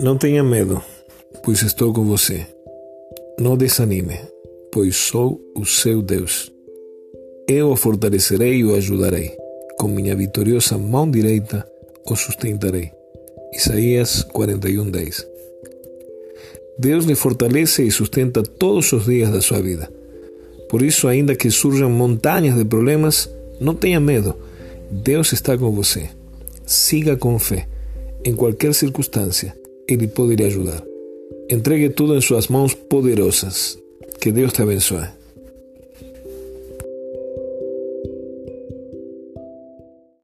Não tenha medo, pois estou com você. Não desanime, pois sou o seu Deus. Eu o fortalecerei e o ajudarei. Com minha vitoriosa mão direita o sustentarei. Isaías 41:10. Deus lhe fortalece e sustenta todos os dias da sua vida. Por isso, ainda que surjam montanhas de problemas, não tenha medo. Deus está com você. Siga com fé. Em qualquer circunstância, Ele pode lhe ajudar. Entregue tudo em suas mãos poderosas. Que Deus te abençoe.